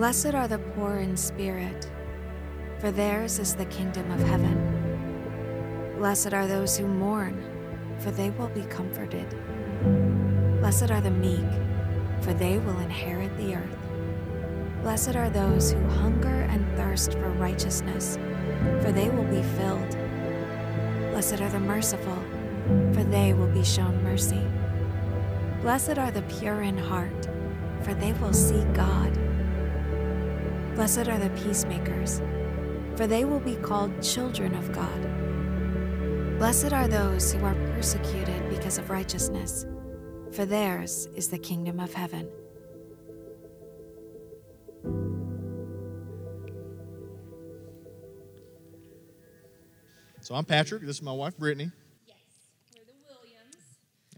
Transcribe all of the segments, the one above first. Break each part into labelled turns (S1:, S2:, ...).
S1: Blessed are the poor in spirit, for theirs is the kingdom of heaven. Blessed are those who mourn, for they will be comforted. Blessed are the meek, for they will inherit the earth. Blessed are those who hunger and thirst for righteousness, for they will be filled. Blessed are the merciful, for they will be shown mercy. Blessed are the pure in heart, for they will see God. Blessed are the peacemakers, for they will be called children of God. Blessed are those who are persecuted because of righteousness, for theirs is the kingdom of heaven.
S2: So I'm Patrick. This is my wife, Brittney. Yes, we're the Williams.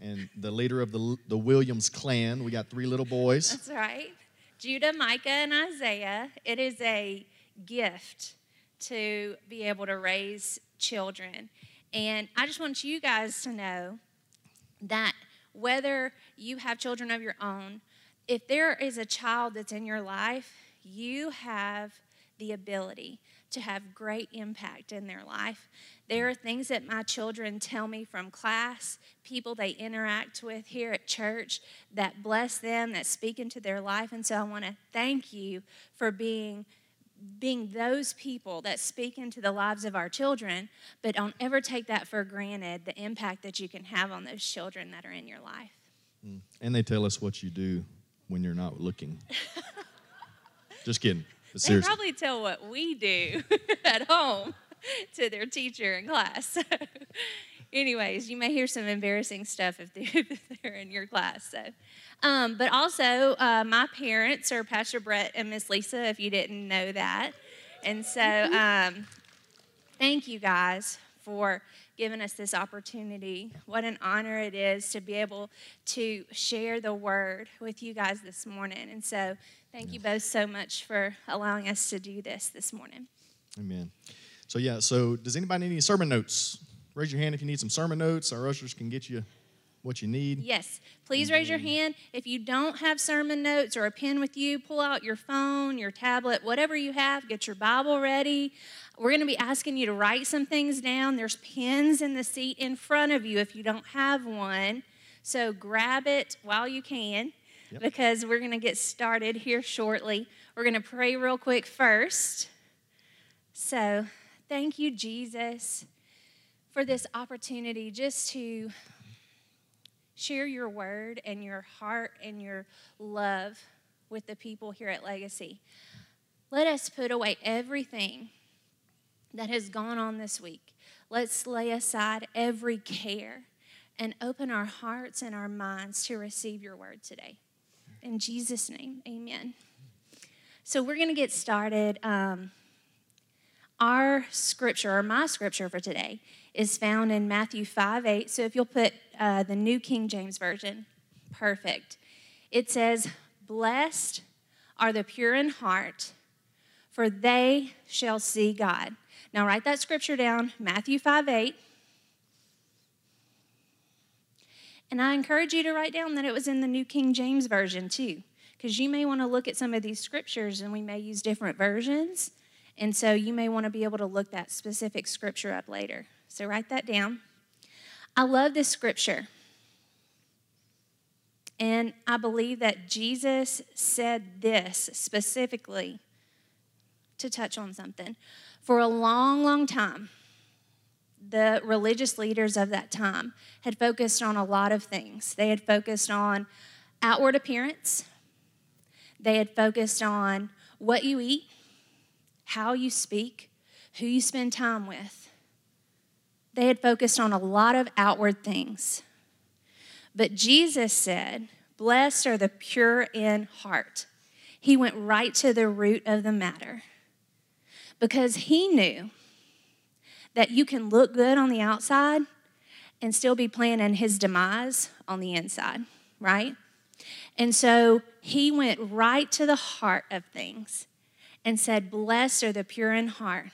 S2: And the leader of the, the Williams clan. We got three little boys.
S3: That's right. Judah, Micah, and Isaiah, it is a gift to be able to raise children. And I just want you guys to know that whether you have children of your own, if there is a child that's in your life, you have the ability to have great impact in their life. There are things that my children tell me from class, people they interact with here at church that bless them, that speak into their life. And so I want to thank you for being being those people that speak into the lives of our children, but don't ever take that for granted the impact that you can have on those children that are in your life.
S2: Mm. And they tell us what you do when you're not looking. Just kidding.
S3: They probably tell what we do at home to their teacher in class. anyways, you may hear some embarrassing stuff if they're in your class. So, um, but also, uh, my parents are Pastor Brett and Miss Lisa. If you didn't know that, and so mm-hmm. um, thank you guys for giving us this opportunity. What an honor it is to be able to share the word with you guys this morning. And so Thank you both so much for allowing us to do this this morning.
S2: Amen. So, yeah, so does anybody need any sermon notes? Raise your hand if you need some sermon notes. Our ushers can get you what you need.
S3: Yes. Please raise your hand. If you don't have sermon notes or a pen with you, pull out your phone, your tablet, whatever you have. Get your Bible ready. We're going to be asking you to write some things down. There's pens in the seat in front of you if you don't have one. So grab it while you can because we're going to get started here shortly. We're going to pray real quick first. So, thank you, Jesus, for this opportunity just to share your word and your heart and your love with the people here at Legacy. Let us put away everything that has gone on this week. Let's lay aside every care and open our hearts and our minds to receive your word today. In Jesus' name, amen. So we're going to get started. Um, our scripture, or my scripture for today, is found in Matthew 5 8. So if you'll put uh, the New King James Version, perfect. It says, Blessed are the pure in heart, for they shall see God. Now write that scripture down, Matthew 5 8. And I encourage you to write down that it was in the New King James Version too, because you may want to look at some of these scriptures and we may use different versions. And so you may want to be able to look that specific scripture up later. So write that down. I love this scripture. And I believe that Jesus said this specifically to touch on something. For a long, long time, the religious leaders of that time had focused on a lot of things. They had focused on outward appearance, they had focused on what you eat, how you speak, who you spend time with. They had focused on a lot of outward things. But Jesus said, Blessed are the pure in heart. He went right to the root of the matter because he knew that you can look good on the outside and still be planning his demise on the inside, right? And so he went right to the heart of things and said, Blessed are the pure in heart.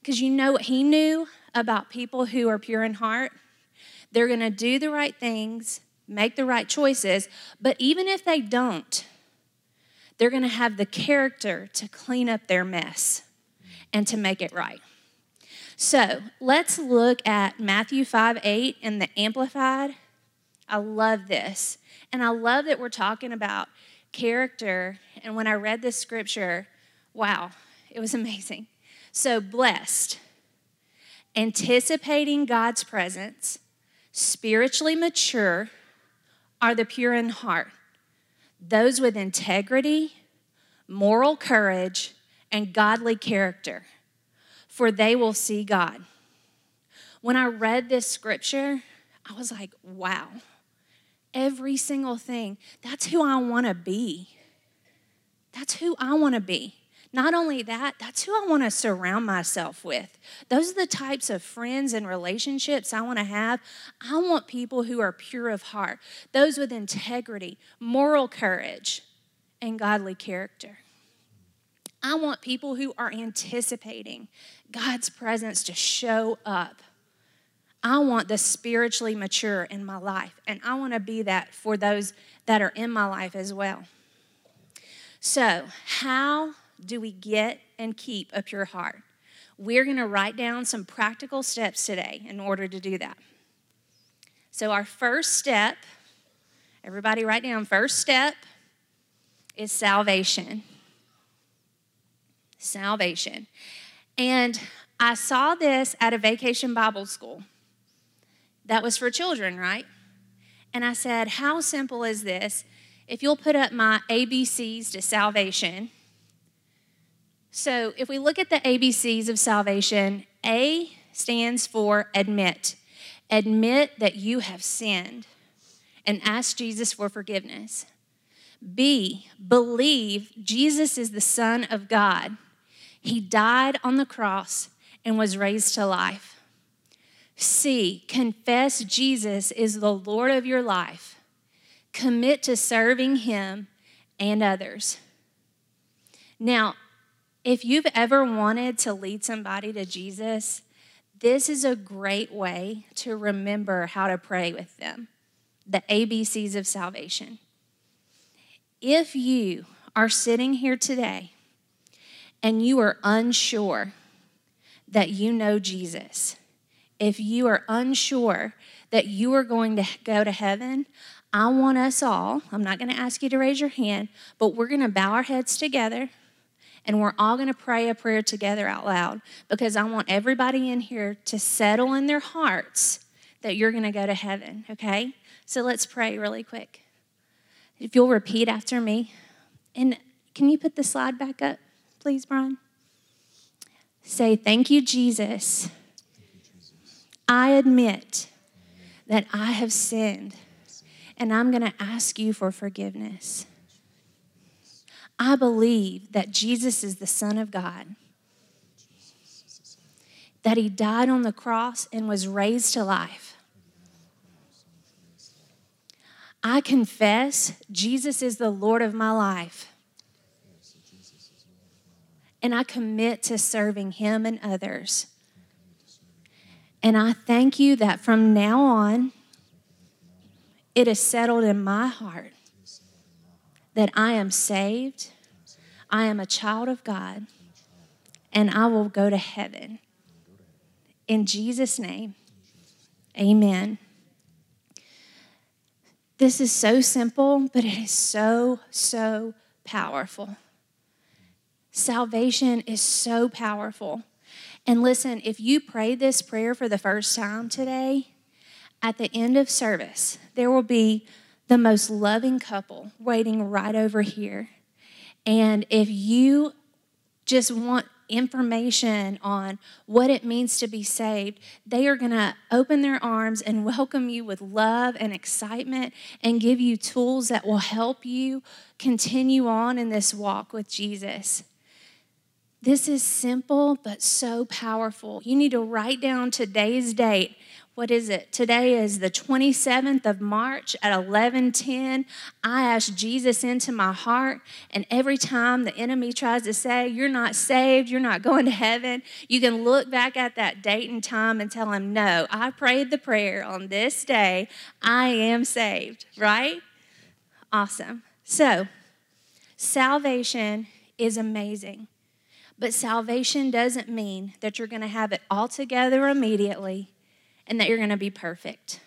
S3: Because you know what he knew about people who are pure in heart? They're going to do the right things, make the right choices, but even if they don't, they're going to have the character to clean up their mess and to make it right. So let's look at Matthew 5 8 and the Amplified. I love this. And I love that we're talking about character. And when I read this scripture, wow, it was amazing. So blessed, anticipating God's presence, spiritually mature are the pure in heart, those with integrity, moral courage, and godly character for they will see God. When I read this scripture, I was like, wow, every single thing, that's who I want to be. That's who I want to be. Not only that, that's who I want to surround myself with. Those are the types of friends and relationships I want to have. I want people who are pure of heart, those with integrity, moral courage, and godly character. I want people who are anticipating God's presence to show up. I want the spiritually mature in my life, and I want to be that for those that are in my life as well. So, how do we get and keep a pure heart? We're going to write down some practical steps today in order to do that. So, our first step, everybody write down, first step is salvation salvation. And I saw this at a vacation Bible school that was for children, right? And I said, How simple is this? If you'll put up my ABCs to salvation. So if we look at the ABCs of salvation, A stands for admit. Admit that you have sinned and ask Jesus for forgiveness. B, believe Jesus is the Son of God he died on the cross and was raised to life. C, confess Jesus is the Lord of your life. Commit to serving Him and others. Now, if you've ever wanted to lead somebody to Jesus, this is a great way to remember how to pray with them the ABCs of salvation. If you are sitting here today and you are unsure that you know Jesus, if you are unsure that you are going to go to heaven, I want us all, I'm not going to ask you to raise your hand, but we're going to bow our heads together and we're all going to pray a prayer together out loud because I want everybody in here to settle in their hearts that you're going to go to heaven, okay? So let's pray really quick. If you'll repeat after me. And can you put the slide back up? please, Brian? Say, Thank you, Jesus. I admit that I have sinned, and I'm going to ask you for forgiveness. I believe that Jesus is the Son of God, that He died on the cross and was raised to life. I confess Jesus is the Lord of my life and I commit to serving Him and others. And I thank you that from now on, it is settled in my heart that I am saved, I am a child of God, and I will go to heaven. In Jesus' name, amen. This is so simple, but it is so, so powerful. Salvation is so powerful. And listen, if you pray this prayer for the first time today, at the end of service, there will be the most loving couple waiting right over here. And if you just want information on what it means to be saved, they are going to open their arms and welcome you with love and excitement and give you tools that will help you continue on in this walk with Jesus. This is simple, but so powerful. You need to write down today's date. What is it? Today is the 27th of March at 11:10. I asked Jesus into my heart, and every time the enemy tries to say, "You're not saved, you're not going to heaven," you can look back at that date and time and tell him, "No, I prayed the prayer on this day. I am saved." Right? Awesome. So, salvation is amazing. But salvation doesn't mean that you're going to have it all together immediately and that you're going to be perfect.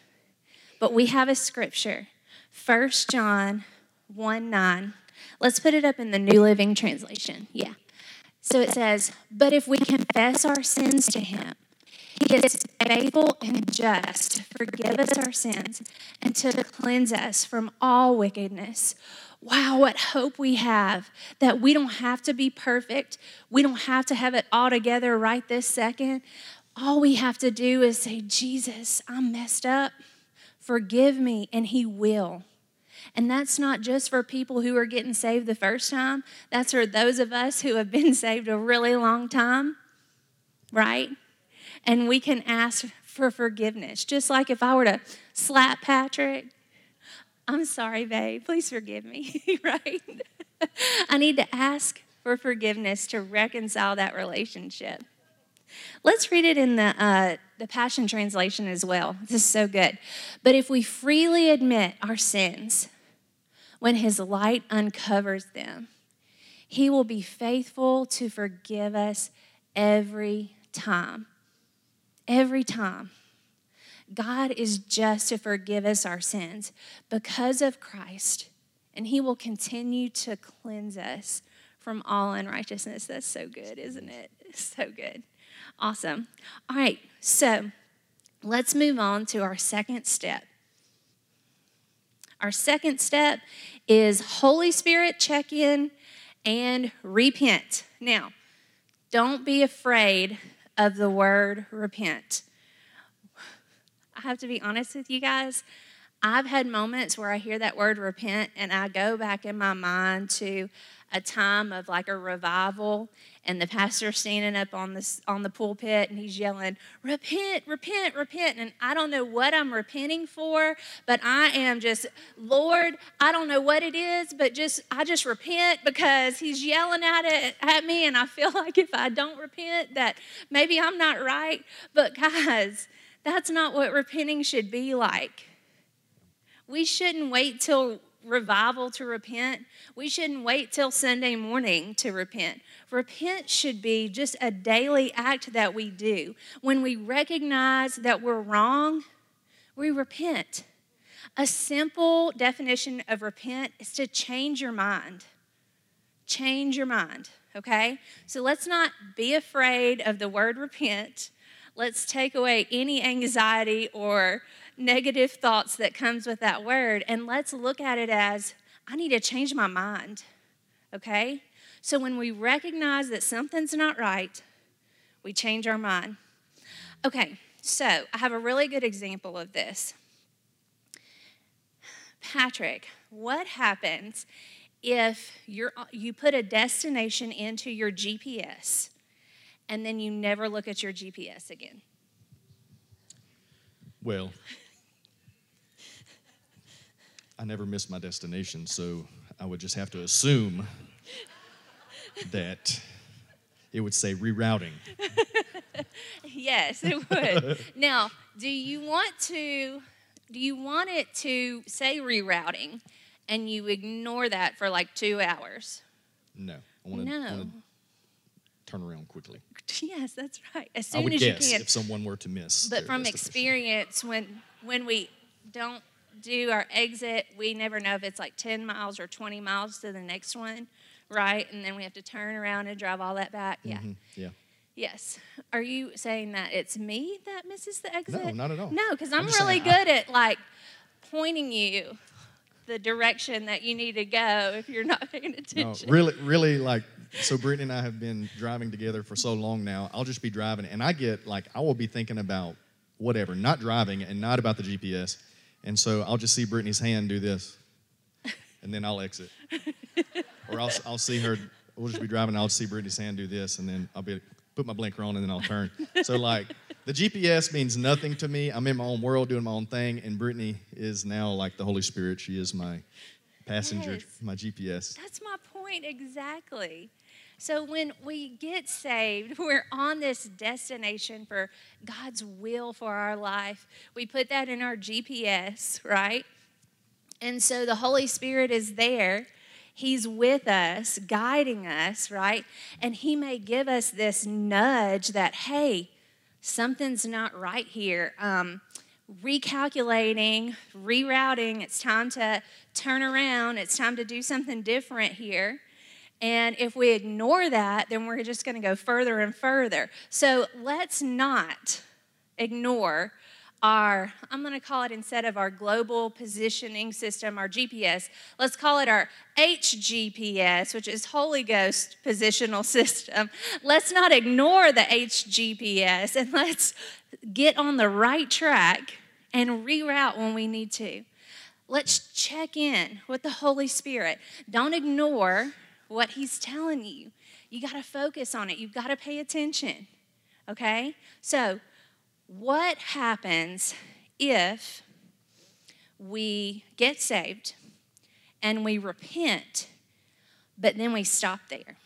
S3: But we have a scripture, 1 John 1 9. Let's put it up in the New Living Translation. Yeah. So it says, But if we confess our sins to him, he is faithful and just to forgive us our sins and to cleanse us from all wickedness. Wow, what hope we have that we don't have to be perfect. We don't have to have it all together right this second. All we have to do is say, Jesus, I'm messed up. Forgive me, and He will. And that's not just for people who are getting saved the first time, that's for those of us who have been saved a really long time, right? and we can ask for forgiveness. Just like if I were to slap Patrick, I'm sorry, babe, please forgive me, right? I need to ask for forgiveness to reconcile that relationship. Let's read it in the, uh, the Passion Translation as well. This is so good. But if we freely admit our sins, when His light uncovers them, He will be faithful to forgive us every time every time. God is just to forgive us our sins because of Christ, and He will continue to cleanse us from all unrighteousness. That's so good, isn't it? So good. Awesome. All right, so let's move on to our second step. Our second step is Holy Spirit check in and repent. Now, don't be afraid of the word repent. I have to be honest with you guys. I've had moments where I hear that word repent and I go back in my mind to a time of like a revival and the pastor standing up on this on the pulpit and he's yelling, "Repent, repent, repent!" And I don't know what I'm repenting for, but I am just, Lord, I don't know what it is, but just I just repent because he's yelling at it at me, and I feel like if I don't repent, that maybe I'm not right. But guys, that's not what repenting should be like. We shouldn't wait till revival to repent. We shouldn't wait till Sunday morning to repent. Repent should be just a daily act that we do. When we recognize that we're wrong, we repent. A simple definition of repent is to change your mind. Change your mind, okay? So let's not be afraid of the word repent. Let's take away any anxiety or negative thoughts that comes with that word and let's look at it as I need to change my mind, okay? So when we recognize that something's not right, we change our mind. Okay, so I have a really good example of this. Patrick, what happens if you you put a destination into your GPS and then you never look at your GPS again?
S2: Well, I never missed my destination, so I would just have to assume that it would say rerouting.
S3: yes, it would. now, do you want to do you want it to say rerouting and you ignore that for like 2 hours?
S2: No.
S3: I want no.
S2: turn around quickly.
S3: Yes, that's right. As soon I would
S2: as
S3: guess you can.
S2: if someone were to miss.
S3: But from experience when when we don't do our exit, we never know if it's like 10 miles or 20 miles to the next one right? And then we have to turn around and drive all that back. Yeah. Mm-hmm.
S2: Yeah.
S3: Yes. Are you saying that it's me that misses the exit? No,
S2: not at all.
S3: No, because I'm, I'm really saying, good I... at like pointing you the direction that you need to go if you're not paying attention.
S2: No, really, really like so Brittney and I have been driving together for so long now. I'll just be driving and I get like I will be thinking about whatever, not driving and not about the GPS. And so I'll just see Brittney's hand do this and then I'll exit. or I'll, I'll see her. We'll just be driving. I'll see Brittney Sand do this, and then I'll be put my blinker on, and then I'll turn. So like the GPS means nothing to me. I'm in my own world, doing my own thing, and Brittney is now like the Holy Spirit. She is my passenger, yes. my GPS.
S3: That's my point exactly. So when we get saved, we're on this destination for God's will for our life. We put that in our GPS, right? And so the Holy Spirit is there He's with us, guiding us, right? And He may give us this nudge that, hey, something's not right here. Um, recalculating, rerouting, it's time to turn around, it's time to do something different here. And if we ignore that, then we're just going to go further and further. So let's not ignore our, I'm going to call it instead of our global positioning system, our GPS, let's call it our HGPS, which is Holy Ghost positional system. Let's not ignore the HGPS and let's get on the right track and reroute when we need to. Let's check in with the Holy Spirit. Don't ignore what He's telling you. You got to focus on it, you've got to pay attention. Okay? So, what happens if we get saved and we repent, but then we stop there?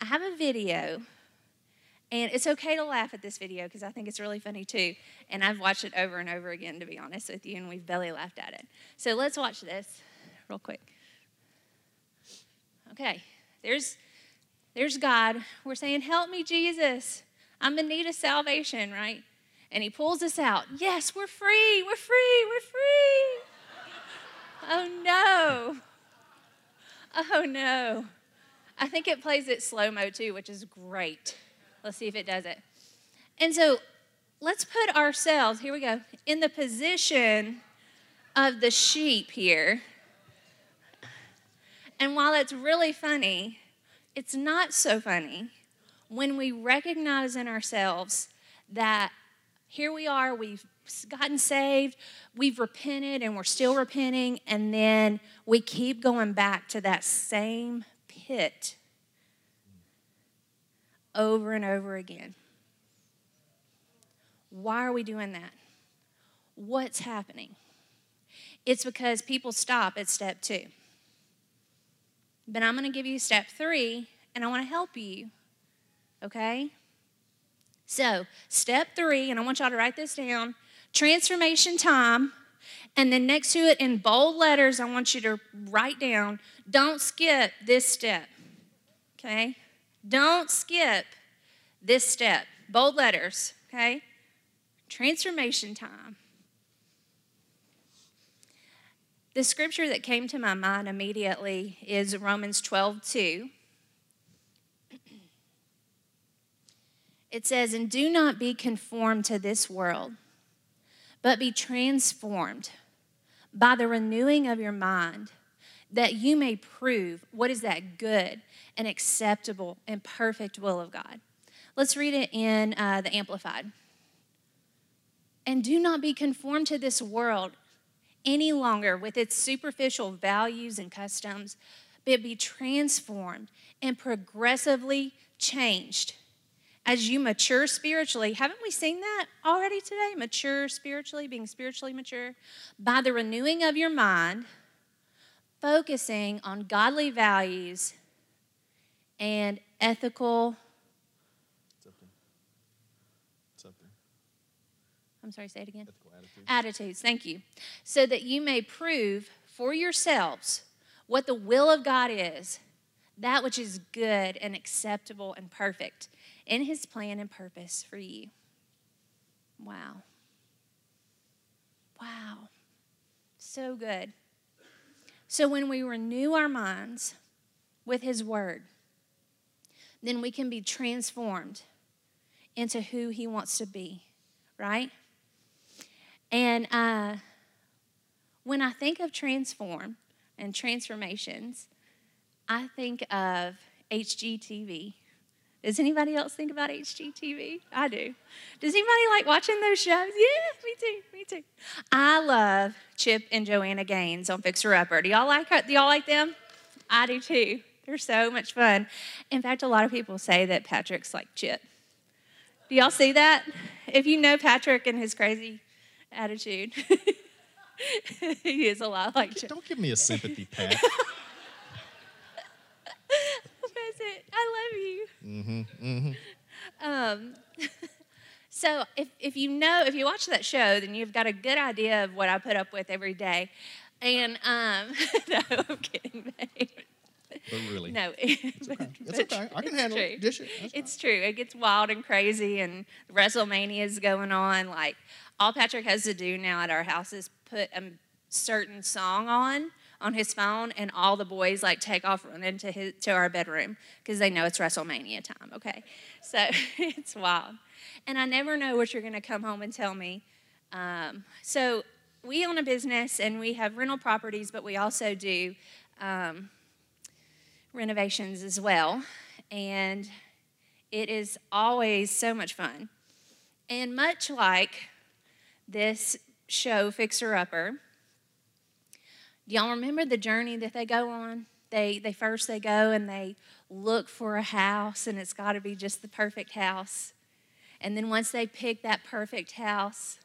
S3: I have a video, and it's okay to laugh at this video because I think it's really funny too. And I've watched it over and over again, to be honest with you, and we've belly laughed at it. So let's watch this real quick. Okay, there's, there's God. We're saying, Help me, Jesus. I'm in need of salvation, right? And he pulls us out. Yes, we're free, we're free, we're free. oh no. Oh no. I think it plays it slow mo too, which is great. Let's see if it does it. And so let's put ourselves, here we go, in the position of the sheep here. And while it's really funny, it's not so funny when we recognize in ourselves that here we are, we've gotten saved, we've repented, and we're still repenting, and then we keep going back to that same pit over and over again. Why are we doing that? What's happening? It's because people stop at step two. But I'm going to give you step three, and I want to help you okay? So, step three, and I want y'all to write this down transformation time. And then next to it in bold letters, I want you to write down don't skip this step, okay? Don't skip this step. Bold letters, okay? Transformation time. The scripture that came to my mind immediately is Romans 12 2. It says, And do not be conformed to this world, but be transformed by the renewing of your mind, that you may prove what is that good and acceptable and perfect will of God. Let's read it in uh, the Amplified. And do not be conformed to this world any longer with its superficial values and customs, but be transformed and progressively changed as you mature spiritually. Haven't we seen that already today? Mature spiritually, being spiritually mature. By the renewing of your mind, focusing on godly values and ethical. Something. Something. I'm sorry, say it again. Ethical attitudes. Attitudes, thank you. So that you may prove for yourselves what the will of God is, that which is good and acceptable and perfect in his plan and purpose for you. Wow. Wow. So good. So when we renew our minds with his word, then we can be transformed into who he wants to be, right? And uh, when I think of transform and transformations, I think of HGTV. Does anybody else think about HGTV? I do. Does anybody like watching those shows? Yeah, me too. Me too. I love Chip and Joanna Gaines on Fixer Upper. Do y'all like her? Do y'all like them? I do too. They're so much fun. In fact, a lot of people say that Patrick's like Chip. Do y'all see that? If you know Patrick and his crazy attitude, he is a lot like Chip.
S2: Don't give me a sympathy pat
S3: it. I love you. Mm-hmm. mm-hmm. Um, so if, if you know, if you watch that show, then you've got a good idea of what I put up with every day. And um,
S2: no,
S3: I'm kidding,
S2: babe. But really, no, it's okay. It's okay. I can handle true. it. Dish it.
S3: it's fine. true. It gets wild and crazy, and WrestleMania is going on. Like all Patrick has to do now at our house is put a certain song on on his phone, and all the boys like take off running to his, to our bedroom because they know it's WrestleMania time. Okay, so it's wild, and I never know what you're going to come home and tell me. Um, so we own a business and we have rental properties, but we also do um, renovations as well, and it is always so much fun. And much like this show, Fixer Upper, do y'all remember the journey that they go on? They, they first they go and they look for a house and it's got to be just the perfect house. And then once they pick that perfect house,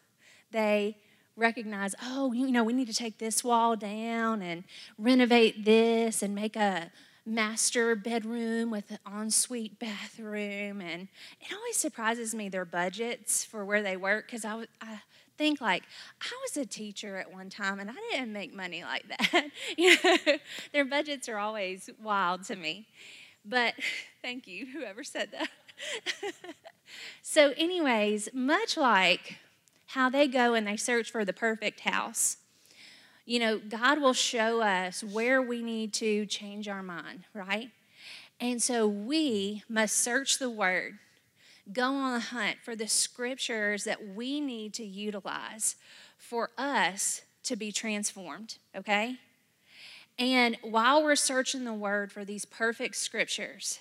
S3: they recognize, oh, you know, we need to take this wall down and renovate this and make a master bedroom with an ensuite bathroom. And it always surprises me their budgets for where they work because I, I think like I was a teacher at one time and I didn't make money like that. you know, their budgets are always wild to me. But thank you, whoever said that. so, anyways, much like how they go and they search for the perfect house, you know, God will show us where we need to change our mind, right? And so we must search the word go on a hunt for the scriptures that we need to utilize for us to be transformed, okay? And while we're searching the word for these perfect scriptures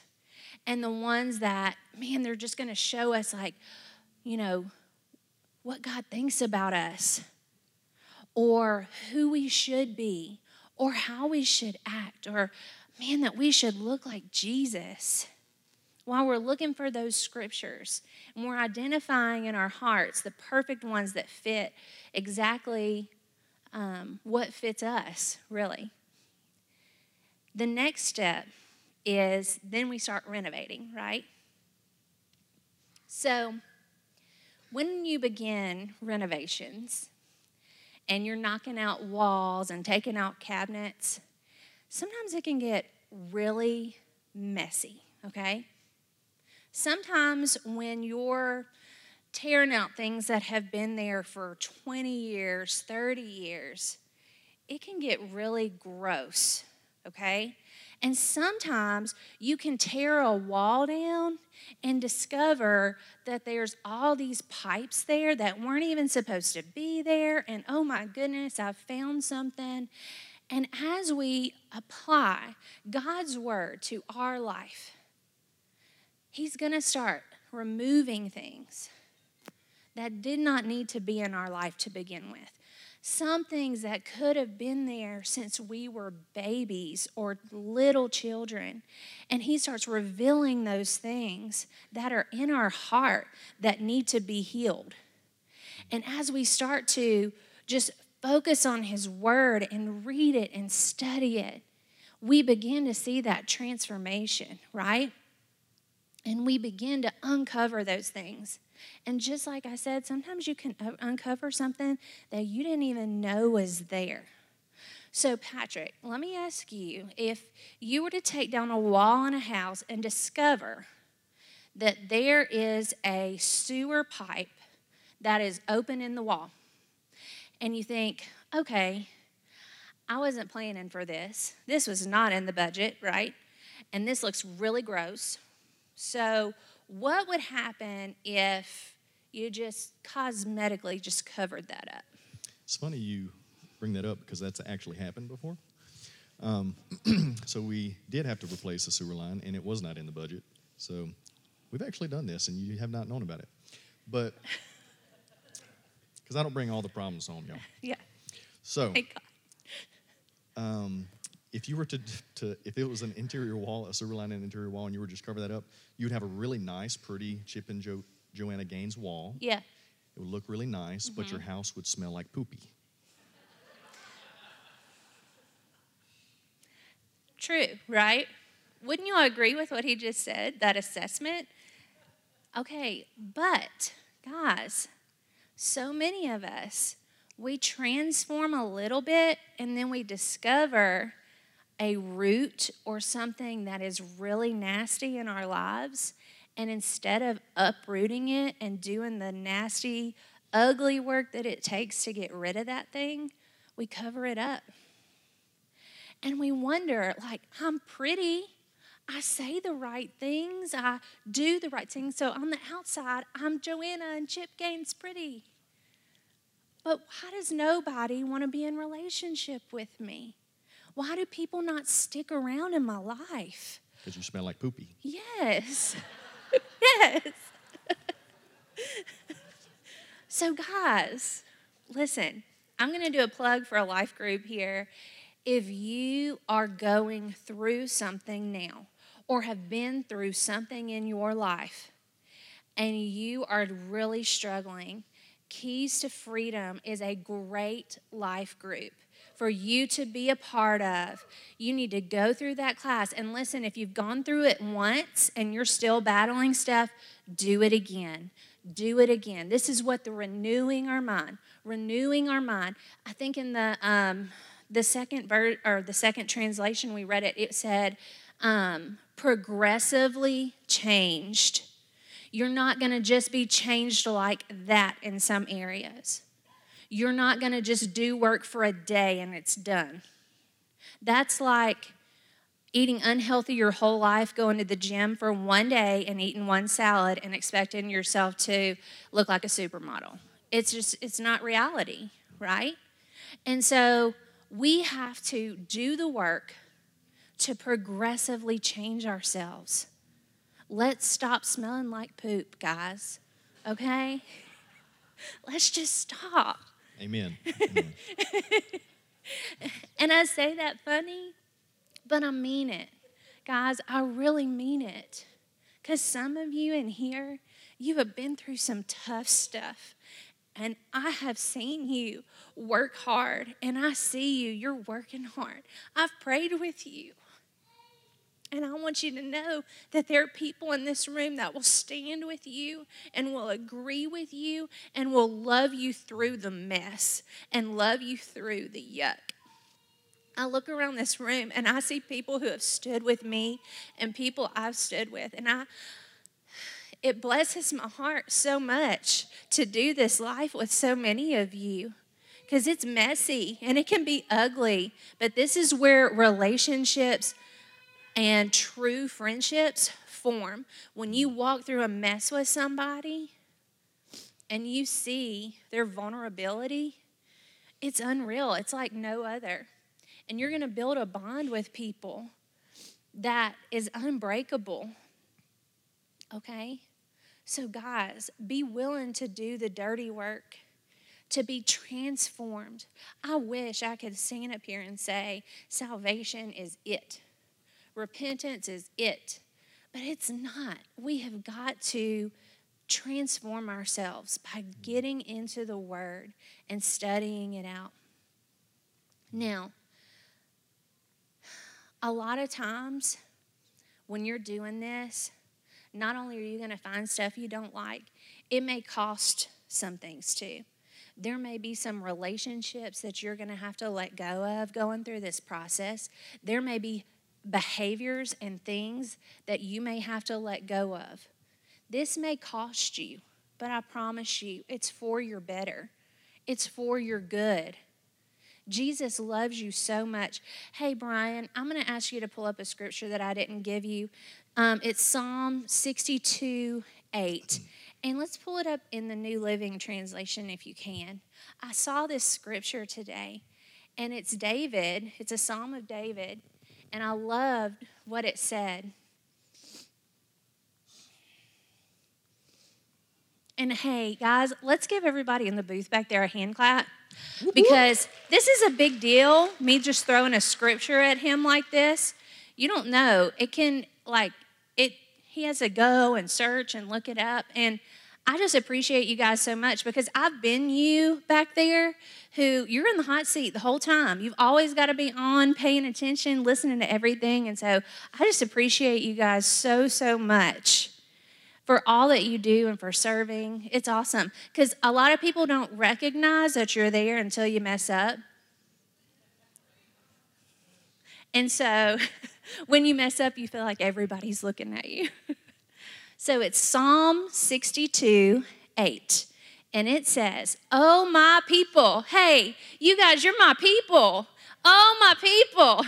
S3: and the ones that, man, they're just gonna show us, like, you know, what God thinks about us or who we should be or how we should act or, man, that we should look like Jesus while we're looking for those scriptures and we're identifying in our hearts the perfect ones that fit exactly um, what fits us, really. The next step is then we start renovating, right? So, when you begin renovations and you're knocking out walls and taking out cabinets, sometimes it can get really messy, okay? Sometimes when you're tearing out things that have been there for 20 years, 30 years, it can get really gross, okay? And sometimes you can tear a wall down and discover that there's all these pipes there that weren't even supposed to be there. And oh my goodness, I found something. And as we apply God's word to our life, He's going to start removing things that did not need to be in our life to begin with. Some things that could have been there since we were babies or little children. And he starts revealing those things that are in our heart that need to be healed. And as we start to just focus on his word and read it and study it, we begin to see that transformation, right? And we begin to uncover those things. And just like I said, sometimes you can uncover something that you didn't even know was there. So, Patrick, let me ask you if you were to take down a wall in a house and discover that there is a sewer pipe that is open in the wall, and you think, okay, I wasn't planning for this. This was not in the budget, right? And this looks really gross. So, what would happen if you just cosmetically just covered that
S2: up? It's funny you bring that up because that's actually happened before. Um, so, we did have to replace the sewer line, and it was not in the budget. So, we've actually done this, and you have not known about it. But because I don't bring all the problems home, y'all. Yeah. So, um, if you were to, to if it was an interior wall, a silver an interior wall, and you were just cover that up, you would have a really nice, pretty Chip and jo- Joanna Gaines wall.
S3: Yeah. It
S2: would look really nice, mm-hmm. but your mm-hmm. house would smell like poopy.
S3: True, right? Wouldn't you agree with what he just said, that assessment? Okay, but guys, so many of us, we transform a little bit and then we discover a root or something that is really nasty in our lives, and instead of uprooting it and doing the nasty, ugly work that it takes to get rid of that thing, we cover it up. And we wonder, like, I'm pretty. I say the right things. I do the right things. So on the outside, I'm Joanna and Chip Gaines pretty. But why does nobody want to be in relationship with me? why do people not stick around in my life?
S2: Because you smell like poopy.
S3: Yes. yes. so, guys, listen, I'm going to do a plug for a life group here. If you are going through something now or have been through something in your life and you are really struggling, Keys to Freedom is a great life group for you to be a part of. You need to go through that class. And listen, if you've gone through it once and you're still battling stuff, do it again. Do it again. This is what the renewing our mind, renewing our mind. I think in the um, the second ver- or the second translation we read it, it said um, progressively changed. You're not going to just be changed like that in some areas. You're not going to just do work for a day and it's done. That's like eating unhealthy your whole life, going to the gym for one day and eating one salad and expecting yourself to look like a supermodel. It's just, it's not reality, right? And so we have to do the work to progressively change ourselves. Let's stop smelling like poop, guys, okay? Let's just stop.
S2: Amen. Amen.
S3: and I say that funny, but I mean it. Guys, I really mean it. Because some of you in here, you have been through some tough stuff. And I have seen you work hard, and I see you, you're working hard. I've prayed with you. And I want you to know that there are people in this room that will stand with you and will agree with you and will love you through the mess and love you through the yuck. I look around this room and I see people who have stood with me and people I've stood with. And I, it blesses my heart so much to do this life with so many of you because it's messy and it can be ugly. But this is where relationships and true friendships form when you walk through a mess with somebody and you see their vulnerability. It's unreal, it's like no other. And you're going to build a bond with people that is unbreakable. Okay? So, guys, be willing to do the dirty work, to be transformed. I wish I could stand up here and say, salvation is it repentance is it. But it's not. We have got to transform ourselves by getting into the Word and studying it out. Now, a lot of times when you're doing this, not only are you going to find stuff you don't like, it may cost some things too. There may be some relationships that you're going to have to let go of going through this process. There may be behaviors and things that you may have to let go of. This may cost you, but I promise you, it's for your better, it's for your good. Jesus loves you so much. Hey, Brian, I'm going to ask you to pull up a scripture that I didn't give you. Um, it's Psalm 62 8. And let's pull it up in the New Living Translation if you can. I saw this scripture today, and it's David, it's a psalm of David and I loved what it said. And hey, guys, let's give everybody in the booth back there a hand clap because this is a big deal. Me just throwing a scripture at him like this, you don't know. It can, like, it, he has to go and search and look it up. And I just appreciate you guys so much because I've been you back there who you're in the hot seat the whole time. You've always got to be on, paying attention, listening to everything. And so I just appreciate you guys so, so much for all that you do and for serving. It's awesome because a lot of people don't recognize that you're there until you mess up. And so when you mess up, you feel like everybody's looking at you. So it's Psalm 62 8. And it says, Oh, my people. Hey, you guys, you're my people. Oh, my people.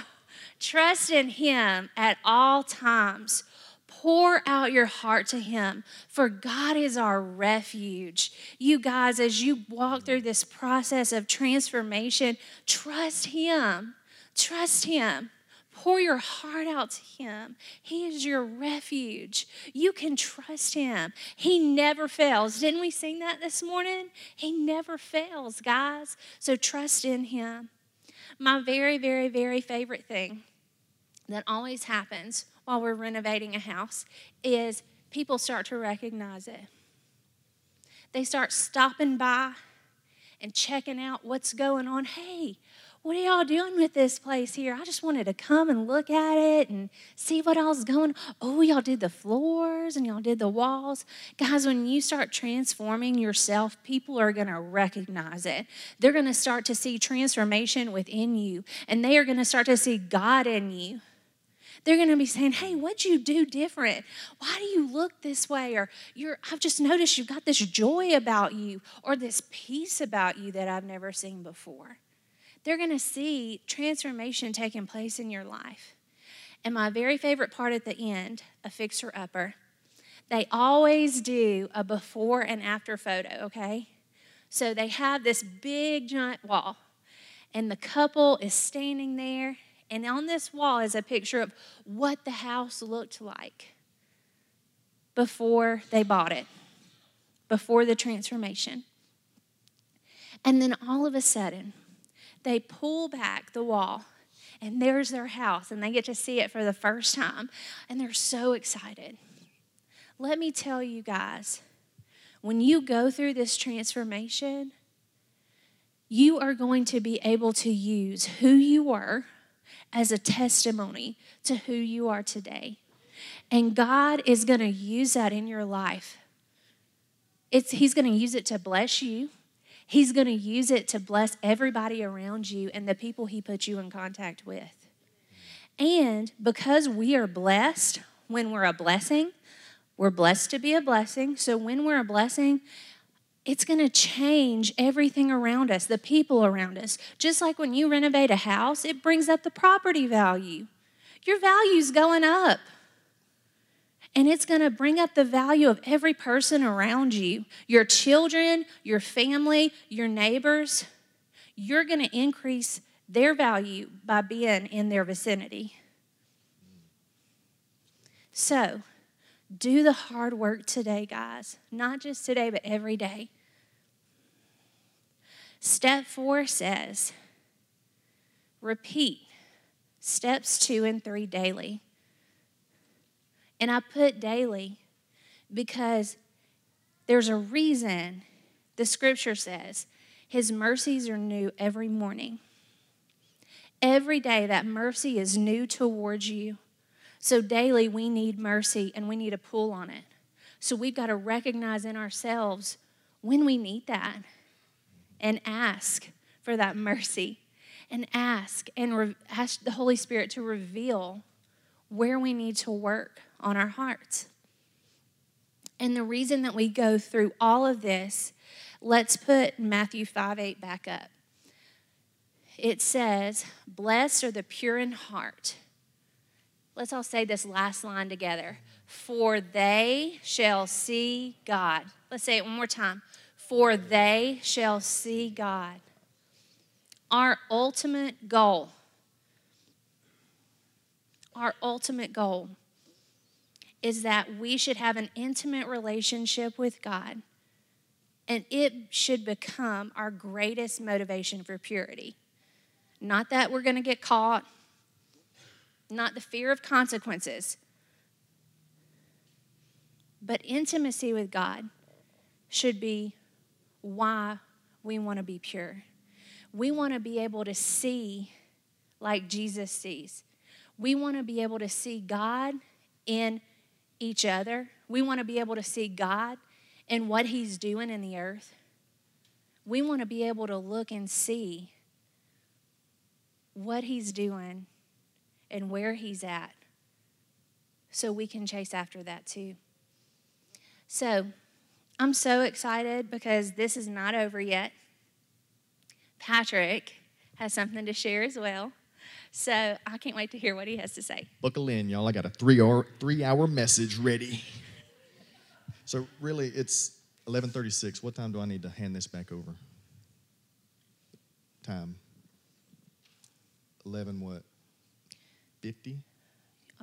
S3: Trust in him at all times. Pour out your heart to him, for God is our refuge. You guys, as you walk through this process of transformation, trust him. Trust him. Pour your heart out to Him. He is your refuge. You can trust Him. He never fails. Didn't we sing that this morning? He never fails, guys. So trust in Him. My very, very, very favorite thing that always happens while we're renovating a house is people start to recognize it. They start stopping by and checking out what's going on. Hey, what are y'all doing with this place here? I just wanted to come and look at it and see what all's going. Oh, y'all did the floors and y'all did the walls. Guys, when you start transforming yourself, people are going to recognize it. They're going to start to see transformation within you, and they are going to start to see God in you they're going to be saying, "Hey, what'd you do different? Why do you look this way?" Or I've just noticed you've got this joy about you, or this peace about you that I've never seen before they're going to see transformation taking place in your life. And my very favorite part at the end, a fixer upper, they always do a before and after photo, okay? So they have this big giant wall, and the couple is standing there, and on this wall is a picture of what the house looked like before they bought it, before the transformation. And then all of a sudden, they pull back the wall and there's their house and they get to see it for the first time and they're so excited. Let me tell you guys, when you go through this transformation, you are going to be able to use who you were as a testimony to who you are today. And God is going to use that in your life. It's, he's going to use it to bless you. He's going to use it to bless everybody around you and the people He puts you in contact with. And because we are blessed when we're a blessing, we're blessed to be a blessing. So when we're a blessing, it's going to change everything around us, the people around us. Just like when you renovate a house, it brings up the property value. Your value's going up. And it's going to bring up the value of every person around you your children, your family, your neighbors. You're going to increase their value by being in their vicinity. So, do the hard work today, guys. Not just today, but every day. Step four says, repeat steps two and three daily. And I put daily because there's a reason the scripture says his mercies are new every morning. Every day, that mercy is new towards you. So, daily, we need mercy and we need a pull on it. So, we've got to recognize in ourselves when we need that and ask for that mercy and ask and re- ask the Holy Spirit to reveal where we need to work on our hearts. And the reason that we go through all of this, let's put Matthew 5 8 back up. It says, Blessed are the pure in heart. Let's all say this last line together. For they shall see God. Let's say it one more time. For they shall see God. Our ultimate goal, our ultimate goal is that we should have an intimate relationship with God, and it should become our greatest motivation for purity. Not that we're going to get caught, not the fear of consequences, but intimacy with God should be why we want to be pure. We want to be able to see like Jesus sees. We want to be able to see God in each other. We want to be able to see God and what He's doing in the earth. We want to be able to look and see what He's doing and where He's at so we can chase after that too. So I'm so excited because this is not over yet. Patrick has something to share as well. So I can't wait to hear what he has to say.
S2: Buckle in, y'all. I got a three hour, three hour message ready. So really, it's 11:36. What time do I need to hand this back over? Time. 11 what? 50.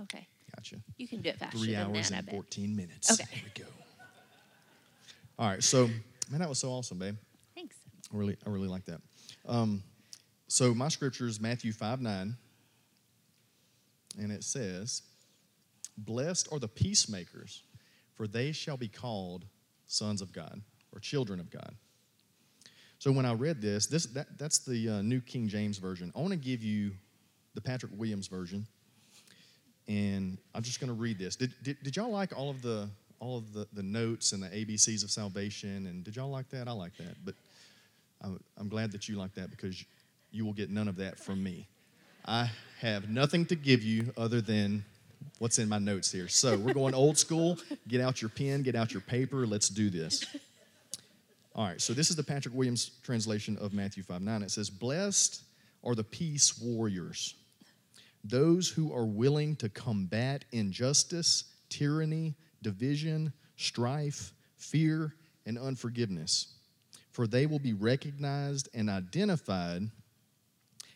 S3: Okay.
S2: Gotcha.
S3: You can do it faster.
S2: Three hours that,
S3: and
S2: 14 minutes. Okay.
S3: There we go.
S2: All right. So man, that was so awesome, babe.
S3: Thanks.
S2: I really, I really like that. Um, so my scripture is Matthew 5 9 and it says, Blessed are the peacemakers, for they shall be called sons of God or children of God. So when I read this, this that, that's the uh, New King James Version. I want to give you the Patrick Williams version, and I'm just going to read this. Did, did, did y'all like all of the all of the, the notes and the ABCs of salvation? And did y'all like that? I like that, but I'm, I'm glad that you like that because you will get none of that from me. I have nothing to give you other than what's in my notes here. So we're going old school. Get out your pen, get out your paper. Let's do this. All right, so this is the Patrick Williams translation of Matthew 5 9. It says, Blessed are the peace warriors, those who are willing to combat injustice, tyranny, division, strife, fear, and unforgiveness, for they will be recognized and identified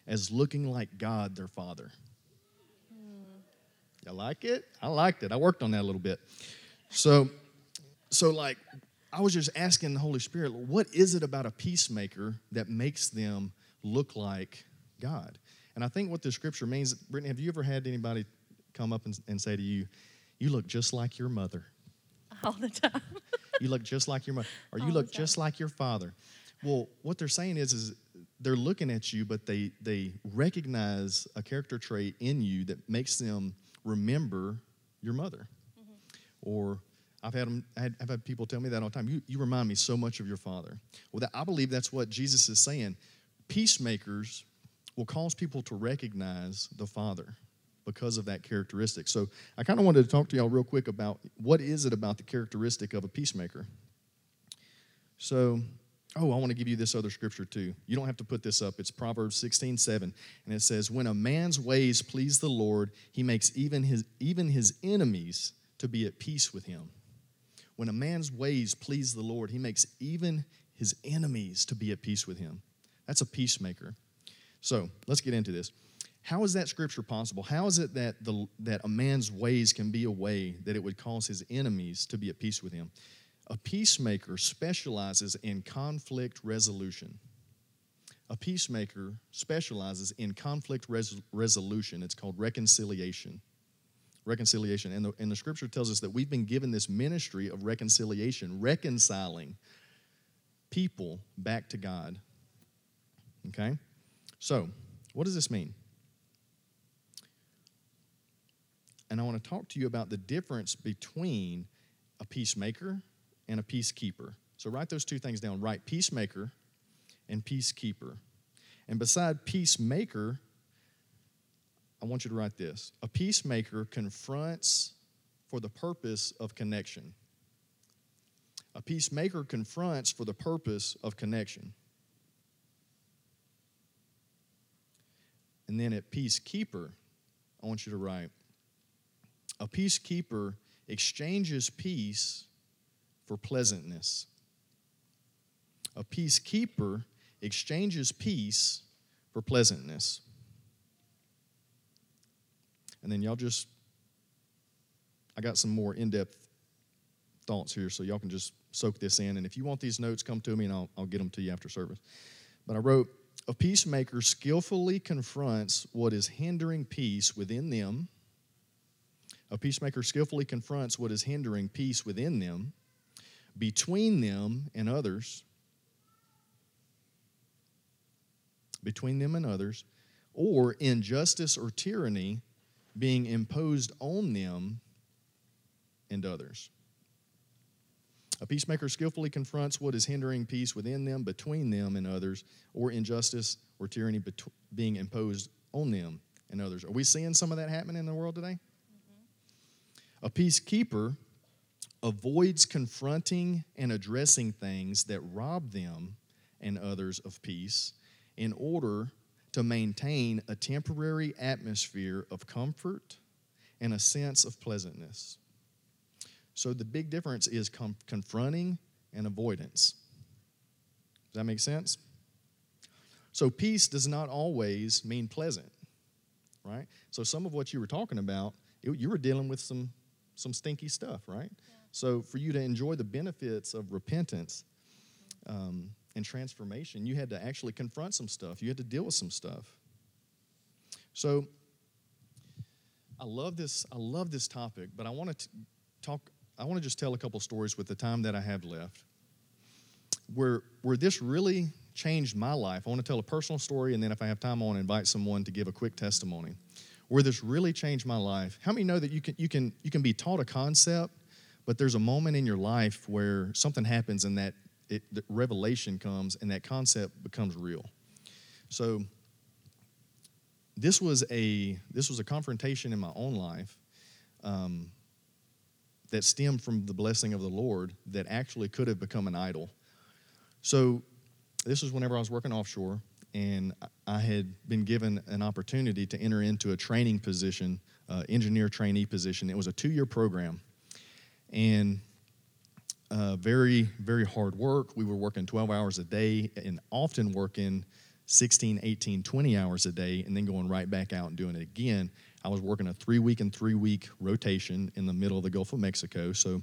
S2: as looking like God their Father. I like it? I liked it. I worked on that a little bit. So, so like, I was just asking the Holy Spirit, what is it about a peacemaker that makes them look like God? And I think what the scripture means, Brittney, have you ever had anybody come up and, and say to you, you look just like your mother?
S3: All the time.
S2: you look just like your mother. Or you All look just like your father. Well, what they're saying is, is they're looking at you, but they, they recognize a character trait in you that makes them remember your mother. Mm-hmm. Or I've had, I've had people tell me that all the time. You, you remind me so much of your father. Well, that, I believe that's what Jesus is saying. Peacemakers will cause people to recognize the father because of that characteristic. So I kind of wanted to talk to y'all real quick about what is it about the characteristic of a peacemaker. So Oh, I want to give you this other scripture too. You don't have to put this up. It's Proverbs 16, 7. And it says, When a man's ways please the Lord, he makes even his, even his enemies to be at peace with him. When a man's ways please the Lord, he makes even his enemies to be at peace with him. That's a peacemaker. So let's get into this. How is that scripture possible? How is it that, the, that a man's ways can be a way that it would cause his enemies to be at peace with him? A peacemaker specializes in conflict resolution. A peacemaker specializes in conflict res- resolution. It's called reconciliation. Reconciliation. And the, and the scripture tells us that we've been given this ministry of reconciliation, reconciling people back to God. Okay? So, what does this mean? And I want to talk to you about the difference between a peacemaker and a peacekeeper. So write those two things down. Write peacemaker and peacekeeper. And beside peacemaker, I want you to write this. A peacemaker confronts for the purpose of connection. A peacemaker confronts for the purpose of connection. And then at peacekeeper, I want you to write a peacekeeper exchanges peace for pleasantness. A peacekeeper exchanges peace for pleasantness. And then y'all just, I got some more in depth thoughts here, so y'all can just soak this in. And if you want these notes, come to me and I'll, I'll get them to you after service. But I wrote, a peacemaker skillfully confronts what is hindering peace within them. A peacemaker skillfully confronts what is hindering peace within them between them and others, between them and others, or injustice or tyranny being imposed on them and others. A peacemaker skillfully confronts what is hindering peace within them, between them and others, or injustice or tyranny bet- being imposed on them and others. Are we seeing some of that happening in the world today? Mm-hmm. A peacekeeper avoids confronting and addressing things that rob them and others of peace in order to maintain a temporary atmosphere of comfort and a sense of pleasantness. So the big difference is com- confronting and avoidance. Does that make sense? So peace does not always mean pleasant, right? So some of what you were talking about, it, you were dealing with some some stinky stuff, right? So, for you to enjoy the benefits of repentance um, and transformation, you had to actually confront some stuff, you had to deal with some stuff. So, I love this. I love this topic, but I want to talk. I want to just tell a couple stories with the time that I have left, where where this really changed my life. I want to tell a personal story, and then if I have time, I want to invite someone to give a quick testimony, where this really changed my life. How many know that you can you can you can be taught a concept, but there's a moment in your life where something happens and that it, revelation comes and that concept becomes real. So this was a this was a confrontation in my own life um, that stemmed from the blessing of the Lord that actually could have become an idol. So this was whenever I was working offshore and I had been given an opportunity to enter into a training position, uh, engineer trainee position. It was a two year program and uh, very, very hard work. We were working 12 hours a day and often working 16, 18, 20 hours a day and then going right back out and doing it again. I was working a three week and three week rotation in the middle of the Gulf of Mexico. So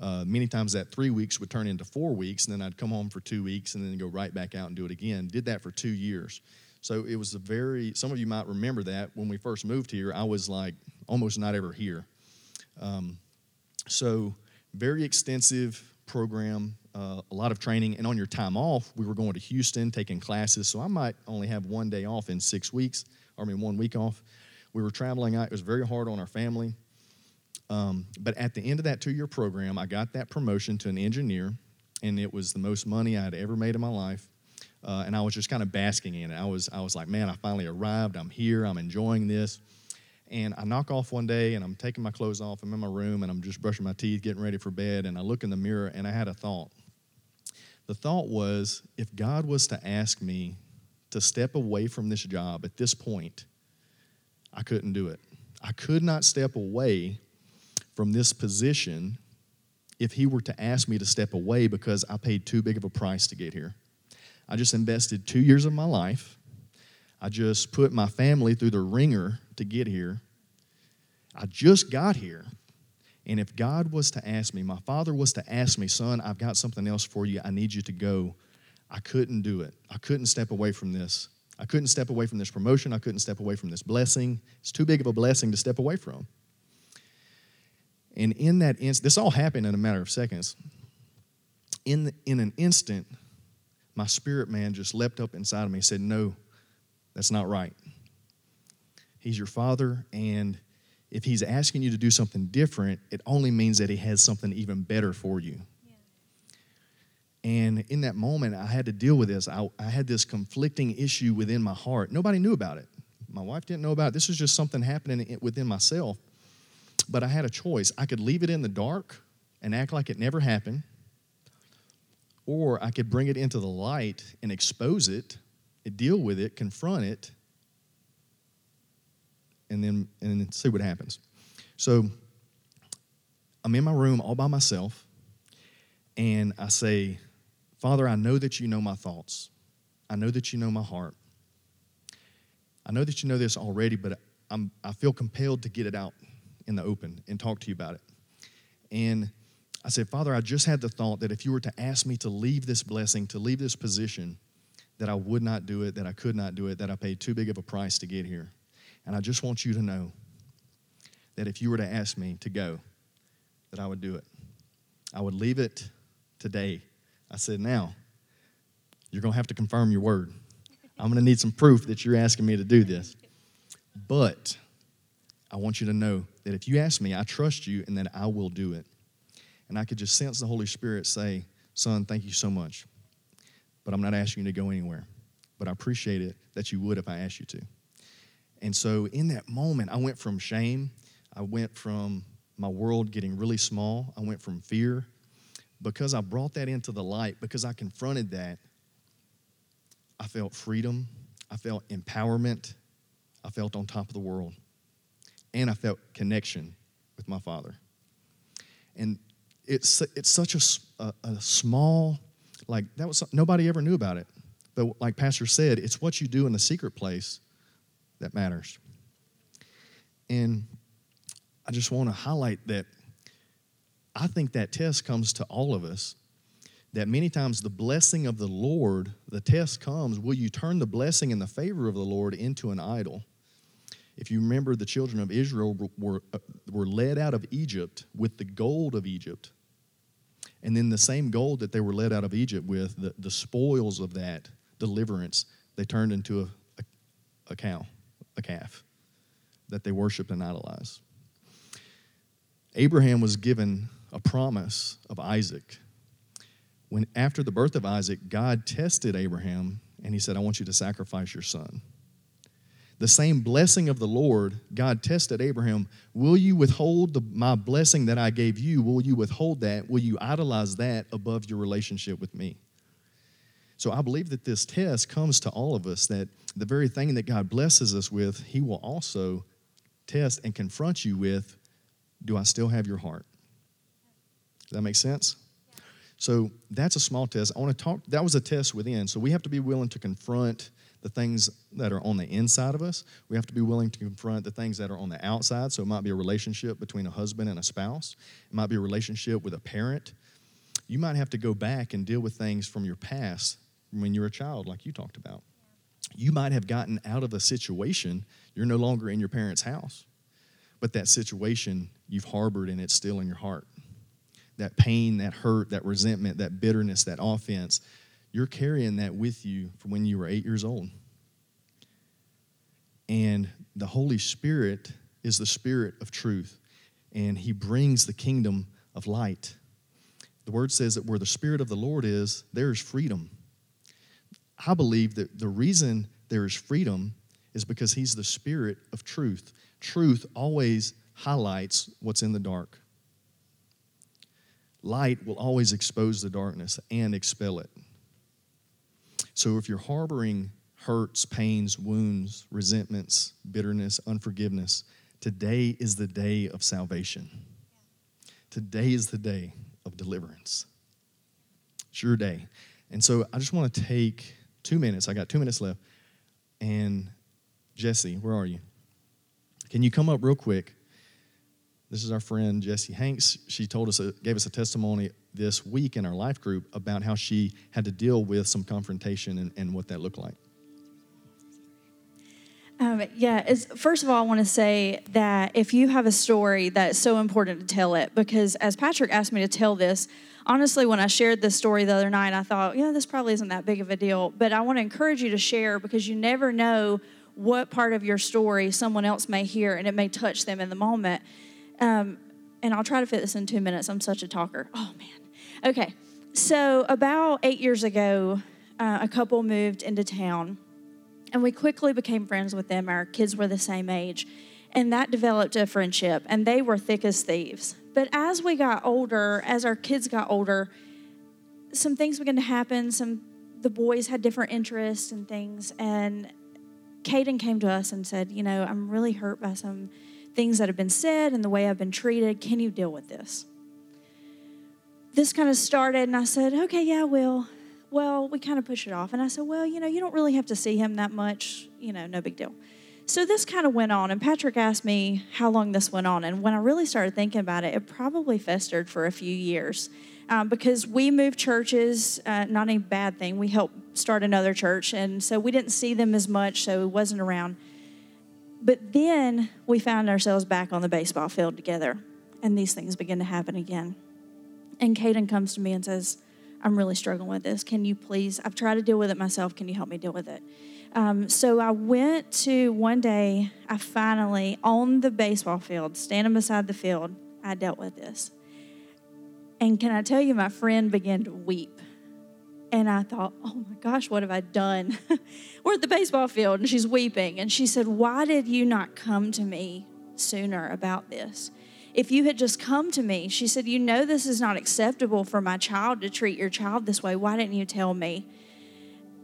S2: uh, many times that three weeks would turn into four weeks, and then I'd come home for two weeks and then go right back out and do it again. Did that for two years. So it was a very, some of you might remember that when we first moved here, I was like almost not ever here. Um, so, very extensive program, uh, a lot of training. And on your time off, we were going to Houston taking classes. So, I might only have one day off in six weeks, or I mean, one week off. We were traveling. It was very hard on our family. Um, but at the end of that two year program, I got that promotion to an engineer, and it was the most money I had ever made in my life. Uh, and I was just kind of basking in it. I was, I was like, man, I finally arrived. I'm here. I'm enjoying this. And I knock off one day and I'm taking my clothes off. I'm in my room and I'm just brushing my teeth, getting ready for bed. And I look in the mirror and I had a thought. The thought was if God was to ask me to step away from this job at this point, I couldn't do it. I could not step away from this position if He were to ask me to step away because I paid too big of a price to get here. I just invested two years of my life. I just put my family through the ringer to get here. I just got here. And if God was to ask me, my father was to ask me, son, I've got something else for you. I need you to go. I couldn't do it. I couldn't step away from this. I couldn't step away from this promotion. I couldn't step away from this blessing. It's too big of a blessing to step away from. And in that instant, this all happened in a matter of seconds. In, the, in an instant, my spirit man just leapt up inside of me and said, No, that's not right. He's your father, and if he's asking you to do something different, it only means that he has something even better for you. And in that moment, I had to deal with this. I, I, had this conflicting issue within my heart. Nobody knew about it. My wife didn't know about it. This was just something happening within myself. But I had a choice. I could leave it in the dark and act like it never happened, or I could bring it into the light and expose it, deal with it, confront it, and then and then see what happens. So I'm in my room all by myself, and I say, Father, I know that you know my thoughts. I know that you know my heart. I know that you know this already, but I'm, I feel compelled to get it out in the open and talk to you about it. And I said, Father, I just had the thought that if you were to ask me to leave this blessing, to leave this position, that I would not do it, that I could not do it, that I paid too big of a price to get here. And I just want you to know that if you were to ask me to go, that I would do it. I would leave it today. I said, now, you're going to have to confirm your word. I'm going to need some proof that you're asking me to do this. But I want you to know that if you ask me, I trust you and that I will do it. And I could just sense the Holy Spirit say, Son, thank you so much. But I'm not asking you to go anywhere. But I appreciate it that you would if I asked you to. And so in that moment, I went from shame, I went from my world getting really small, I went from fear. Because I brought that into the light, because I confronted that, I felt freedom, I felt empowerment, I felt on top of the world, and I felt connection with my Father. And it's, it's such a, a, a small, like, that was, nobody ever knew about it. But like Pastor said, it's what you do in the secret place that matters. And I just want to highlight that I think that test comes to all of us. That many times the blessing of the Lord, the test comes, will you turn the blessing and the favor of the Lord into an idol? If you remember, the children of Israel were, were uh, led out of Egypt with the gold of Egypt. And then the same gold that they were led out of Egypt with, the, the spoils of that deliverance, they turned into a, a, a cow. A calf that they worshiped and idolized. Abraham was given a promise of Isaac. When after the birth of Isaac, God tested Abraham and he said, I want you to sacrifice your son. The same blessing of the Lord, God tested Abraham. Will you withhold the, my blessing that I gave you? Will you withhold that? Will you idolize that above your relationship with me? So I believe that this test comes to all of us that the very thing that God blesses us with, He will also test and confront you with do I still have your heart? Does that make sense? So that's a small test. I want to talk, that was a test within. So we have to be willing to confront the things that are on the inside of us. We have to be willing to confront the things that are on the outside. So it might be a relationship between a husband and a spouse, it might be a relationship with a parent. You might have to go back and deal with things from your past when you are a child, like you talked about. You might have gotten out of a situation, you're no longer in your parents' house, but that situation you've harbored and it's still in your heart. That pain, that hurt, that resentment, that bitterness, that offense, you're carrying that with you from when you were eight years old. And the Holy Spirit is the Spirit of truth, and He brings the kingdom of light. The Word says that where the Spirit of the Lord is, there is freedom. I believe that the reason there is freedom is because he's the spirit of truth. Truth always highlights what's in the dark. Light will always expose the darkness and expel it. So if you're harboring hurts, pains, wounds, resentments, bitterness, unforgiveness, today is the day of salvation. Today is the day of deliverance. It's your day. And so I just want to take two minutes. I got two minutes left. And Jesse, where are you? Can you come up real quick? This is our friend Jesse Hanks. She told us, uh, gave us a testimony this week in our life group about how she had to deal with some confrontation and, and what that looked like.
S4: Um, yeah, first of all, I want to say that if you have a story that's so important to tell it, because as Patrick asked me to tell this, honestly, when I shared this story the other night, I thought, yeah, this probably isn't that big of a deal. But I want to encourage you to share because you never know what part of your story someone else may hear and it may touch them in the moment. Um, and I'll try to fit this in two minutes. I'm such a talker. Oh, man. Okay. So, about eight years ago, uh, a couple moved into town and we quickly became friends with them. Our kids were the same age. And that developed a friendship, and they were thick as thieves. But as we got older, as our kids got older, some things began to happen. Some the boys had different interests and things. And Caden came to us and said, You know, I'm really hurt by some things that have been said and the way I've been treated. Can you deal with this? This kind of started, and I said, Okay, yeah, I will well, we kind of push it off. And I said, well, you know, you don't really have to see him that much. You know, no big deal. So this kind of went on. And Patrick asked me how long this went on. And when I really started thinking about it, it probably festered for a few years. Um, because we moved churches, uh, not a bad thing. We helped start another church. And so we didn't see them as much. So it wasn't around. But then we found ourselves back on the baseball field together. And these things begin to happen again. And Caden comes to me and says, I'm really struggling with this. Can you please? I've tried to deal with it myself. Can you help me deal with it? Um, so I went to one day, I finally, on the baseball field, standing beside the field, I dealt with this. And can I tell you, my friend began to weep. And I thought, oh my gosh, what have I done? We're at the baseball field and she's weeping. And she said, Why did you not come to me sooner about this? If you had just come to me, she said, You know, this is not acceptable for my child to treat your child this way. Why didn't you tell me?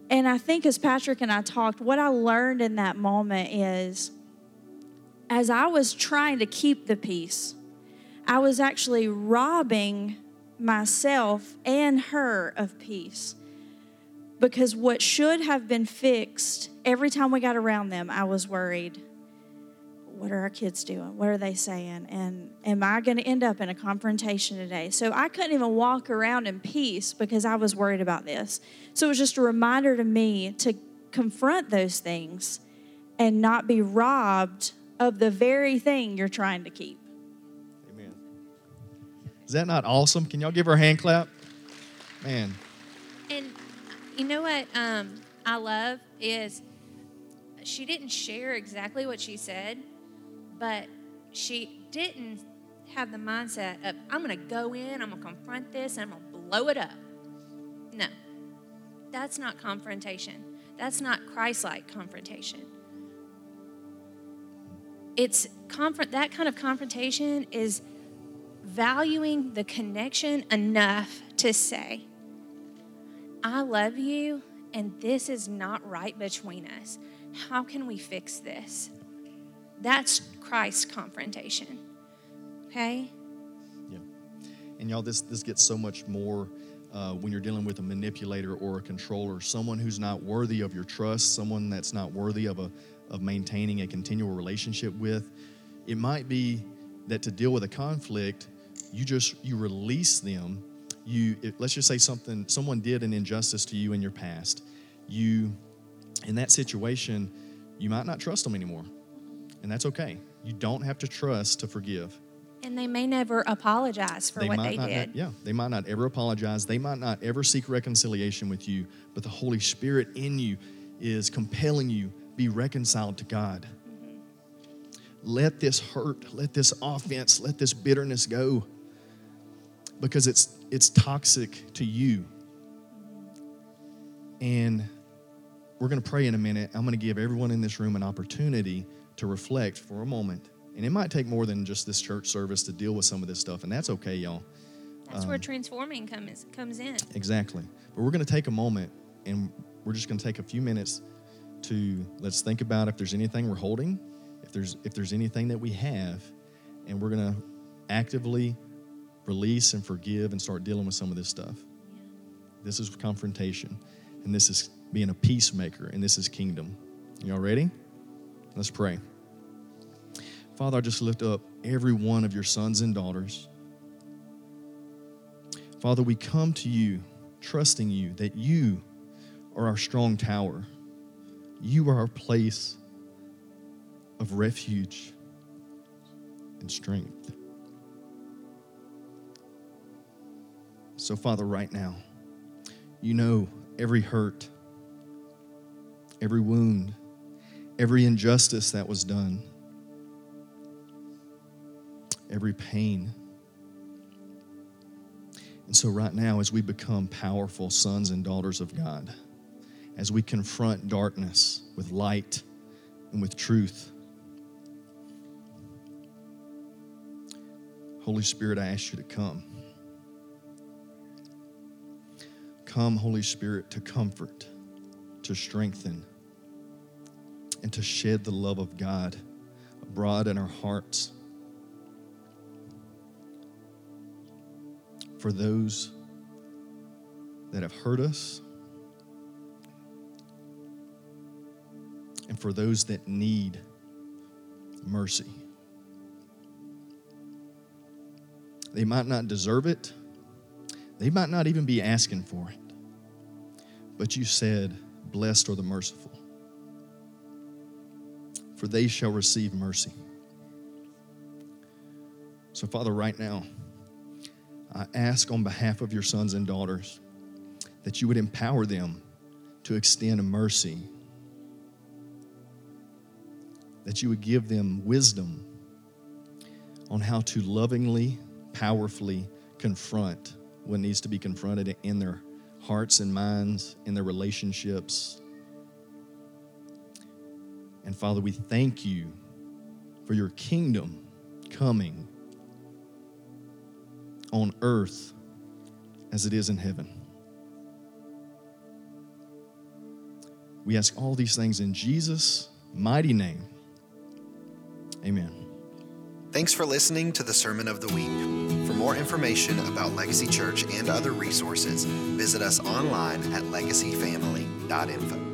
S4: And I think as Patrick and I talked, what I learned in that moment is as I was trying to keep the peace, I was actually robbing myself and her of peace. Because what should have been fixed, every time we got around them, I was worried what are our kids doing? What are they saying? And am I going to end up in a confrontation today? So I couldn't even walk around in peace because I was worried about this. So it was just a reminder to me to confront those things and not be robbed of the very thing you're trying to keep. Amen.
S2: Is that not awesome? Can y'all give her a hand clap? Man.
S3: And you know what um, I love is she didn't share exactly what she said but she didn't have the mindset of, I'm going to go in, I'm going to confront this, and I'm going to blow it up. No, that's not confrontation. That's not Christ like confrontation. It's confront that kind of confrontation is valuing the connection enough to say, I love you, and this is not right between us. How can we fix this? That's Christ's confrontation. Okay? Yeah.
S2: And y'all, this, this gets so much more uh, when you're dealing with a manipulator or a controller, someone who's not worthy of your trust, someone that's not worthy of, a, of maintaining a continual relationship with. It might be that to deal with a conflict, you just you release them. You it, let's just say something someone did an injustice to you in your past. You in that situation, you might not trust them anymore and that's okay. You don't have to trust to forgive.
S3: And they may never apologize for they what
S2: they
S3: did.
S2: Not, yeah, they might not ever apologize. They might not ever seek reconciliation with you, but the Holy Spirit in you is compelling you be reconciled to God. Mm-hmm. Let this hurt, let this offense, let this bitterness go because it's it's toxic to you. And we're going to pray in a minute. I'm going to give everyone in this room an opportunity to reflect for a moment. And it might take more than just this church service to deal with some of this stuff, and that's okay, y'all.
S3: That's um, where transforming comes comes in.
S2: Exactly. But we're going to take a moment, and we're just going to take a few minutes to let's think about if there's anything we're holding, if there's if there's anything that we have, and we're going to actively release and forgive and start dealing with some of this stuff. Yeah. This is confrontation, and this is being a peacemaker, and this is kingdom. Y'all ready? Let's pray. Father, I just lift up every one of your sons and daughters. Father, we come to you trusting you that you are our strong tower. You are our place of refuge and strength. So, Father, right now, you know every hurt, every wound, every injustice that was done every pain. And so, right now, as we become powerful sons and daughters of God, as we confront darkness with light and with truth, Holy Spirit, I ask you to come. Come, Holy Spirit, to comfort, to strengthen, and to shed the love of God abroad in our hearts. for those that have hurt us and for those that need mercy. They might not deserve it, they might not even be asking for it. But you said, Blessed are the merciful, for they shall receive mercy. So, Father, right now, I ask on behalf of your sons and daughters that you would empower them to extend mercy, that you would give them wisdom on how to lovingly, powerfully confront what needs to be confronted in their hearts and minds, in their relationships. And Father, we thank you for your kingdom coming on earth as it is in heaven. We ask all these things in Jesus' mighty name. Amen.
S5: Thanks for listening to the Sermon of the Week. For more information about Legacy Church and other resources, visit us online at legacyfamily.info.